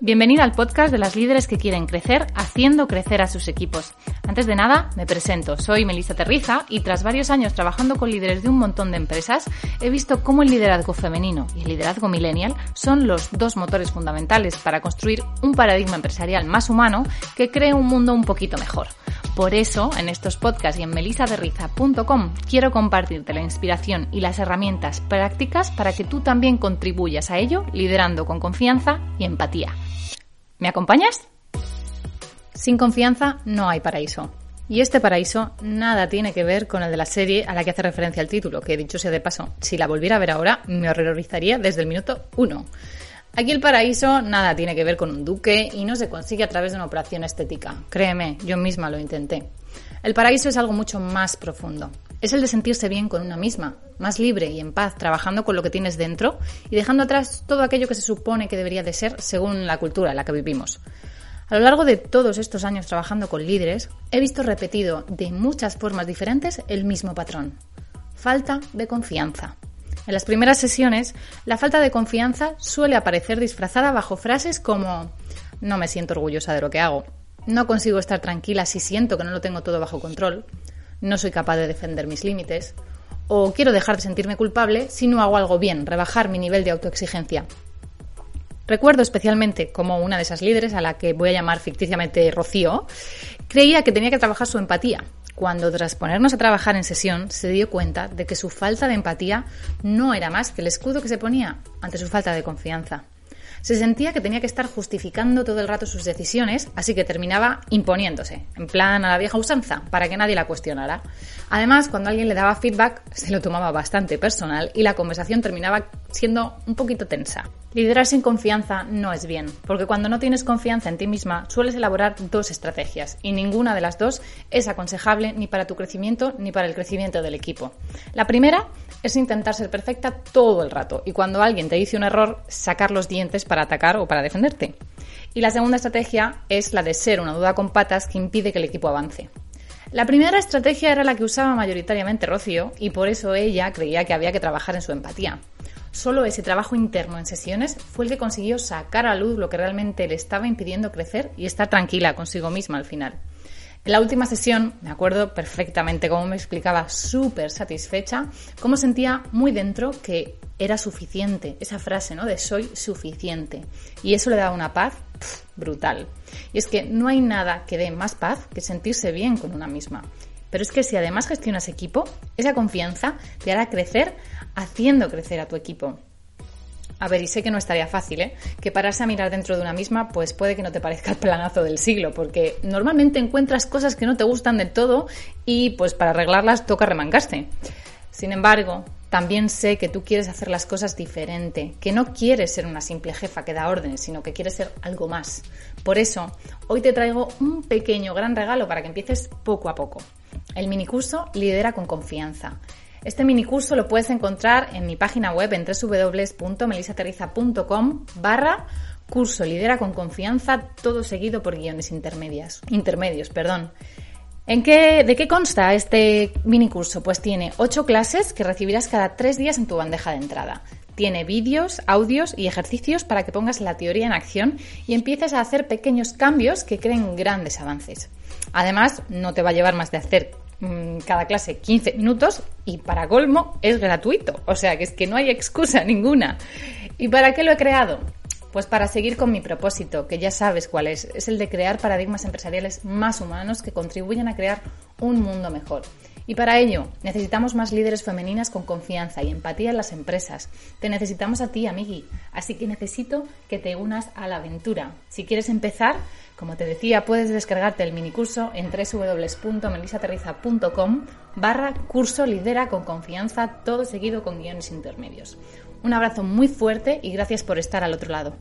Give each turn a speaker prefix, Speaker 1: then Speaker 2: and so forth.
Speaker 1: Bienvenida al podcast de las líderes que quieren crecer haciendo crecer a sus equipos. Antes de nada, me presento. Soy Melissa Terriza y tras varios años trabajando con líderes de un montón de empresas, he visto cómo el liderazgo femenino y el liderazgo millennial son los dos motores fundamentales para construir un paradigma empresarial más humano que cree un mundo un poquito mejor. Por eso, en estos podcasts y en melisaderriza.com quiero compartirte la inspiración y las herramientas prácticas para que tú también contribuyas a ello liderando con confianza y empatía. ¿Me acompañas? Sin confianza no hay paraíso. Y este paraíso nada tiene que ver con el de la serie a la que hace referencia el título, que dicho sea de paso, si la volviera a ver ahora me horrorizaría desde el minuto 1. Aquí el paraíso nada tiene que ver con un duque y no se consigue a través de una operación estética. Créeme, yo misma lo intenté. El paraíso es algo mucho más profundo. Es el de sentirse bien con una misma, más libre y en paz, trabajando con lo que tienes dentro y dejando atrás todo aquello que se supone que debería de ser según la cultura en la que vivimos. A lo largo de todos estos años trabajando con líderes, he visto repetido de muchas formas diferentes el mismo patrón. Falta de confianza. En las primeras sesiones, la falta de confianza suele aparecer disfrazada bajo frases como no me siento orgullosa de lo que hago, no consigo estar tranquila si siento que no lo tengo todo bajo control, no soy capaz de defender mis límites, o quiero dejar de sentirme culpable si no hago algo bien, rebajar mi nivel de autoexigencia. Recuerdo especialmente como una de esas líderes, a la que voy a llamar ficticiamente Rocío, creía que tenía que trabajar su empatía, cuando tras ponernos a trabajar en sesión se dio cuenta de que su falta de empatía no era más que el escudo que se ponía ante su falta de confianza. Se sentía que tenía que estar justificando todo el rato sus decisiones, así que terminaba imponiéndose, en plan a la vieja usanza, para que nadie la cuestionara. Además, cuando alguien le daba feedback, se lo tomaba bastante personal y la conversación terminaba siendo un poquito tensa. Liderar sin confianza no es bien, porque cuando no tienes confianza en ti misma sueles elaborar dos estrategias y ninguna de las dos es aconsejable ni para tu crecimiento ni para el crecimiento del equipo. La primera es intentar ser perfecta todo el rato y cuando alguien te dice un error, sacar los dientes para atacar o para defenderte. Y la segunda estrategia es la de ser una duda con patas que impide que el equipo avance. La primera estrategia era la que usaba mayoritariamente Rocío y por eso ella creía que había que trabajar en su empatía. Solo ese trabajo interno en sesiones fue el que consiguió sacar a luz lo que realmente le estaba impidiendo crecer y estar tranquila consigo misma al final. En la última sesión me acuerdo perfectamente cómo me explicaba súper satisfecha, cómo sentía muy dentro que era suficiente, esa frase, ¿no? De soy suficiente. Y eso le daba una paz brutal. Y es que no hay nada que dé más paz que sentirse bien con una misma. Pero es que si además gestionas equipo, esa confianza te hará crecer haciendo crecer a tu equipo. A ver, y sé que no estaría fácil, ¿eh? Que pararse a mirar dentro de una misma, pues puede que no te parezca el planazo del siglo, porque normalmente encuentras cosas que no te gustan del todo y pues para arreglarlas toca remangarse. Sin embargo, también sé que tú quieres hacer las cosas diferente, que no quieres ser una simple jefa que da órdenes, sino que quieres ser algo más. Por eso, hoy te traigo un pequeño gran regalo para que empieces poco a poco. El minicurso Lidera con Confianza. Este minicurso lo puedes encontrar en mi página web en www.melisaterriza.com barra curso Lidera con Confianza, todo seguido por guiones intermedias, intermedios. Perdón. ¿En qué, ¿De qué consta este minicurso? Pues tiene ocho clases que recibirás cada tres días en tu bandeja de entrada. Tiene vídeos, audios y ejercicios para que pongas la teoría en acción y empieces a hacer pequeños cambios que creen grandes avances. Además, no te va a llevar más de hacer mm, cada clase 15 minutos y para colmo es gratuito. O sea que es que no hay excusa ninguna. ¿Y para qué lo he creado? Pues para seguir con mi propósito, que ya sabes cuál es, es el de crear paradigmas empresariales más humanos que contribuyan a crear un mundo mejor. Y para ello necesitamos más líderes femeninas con confianza y empatía en las empresas. Te necesitamos a ti, amigui. Así que necesito que te unas a la aventura. Si quieres empezar, como te decía, puedes descargarte el minicurso en www.melisaterriza.com barra curso lidera con confianza, todo seguido con guiones intermedios. Un abrazo muy fuerte y gracias por estar al otro lado.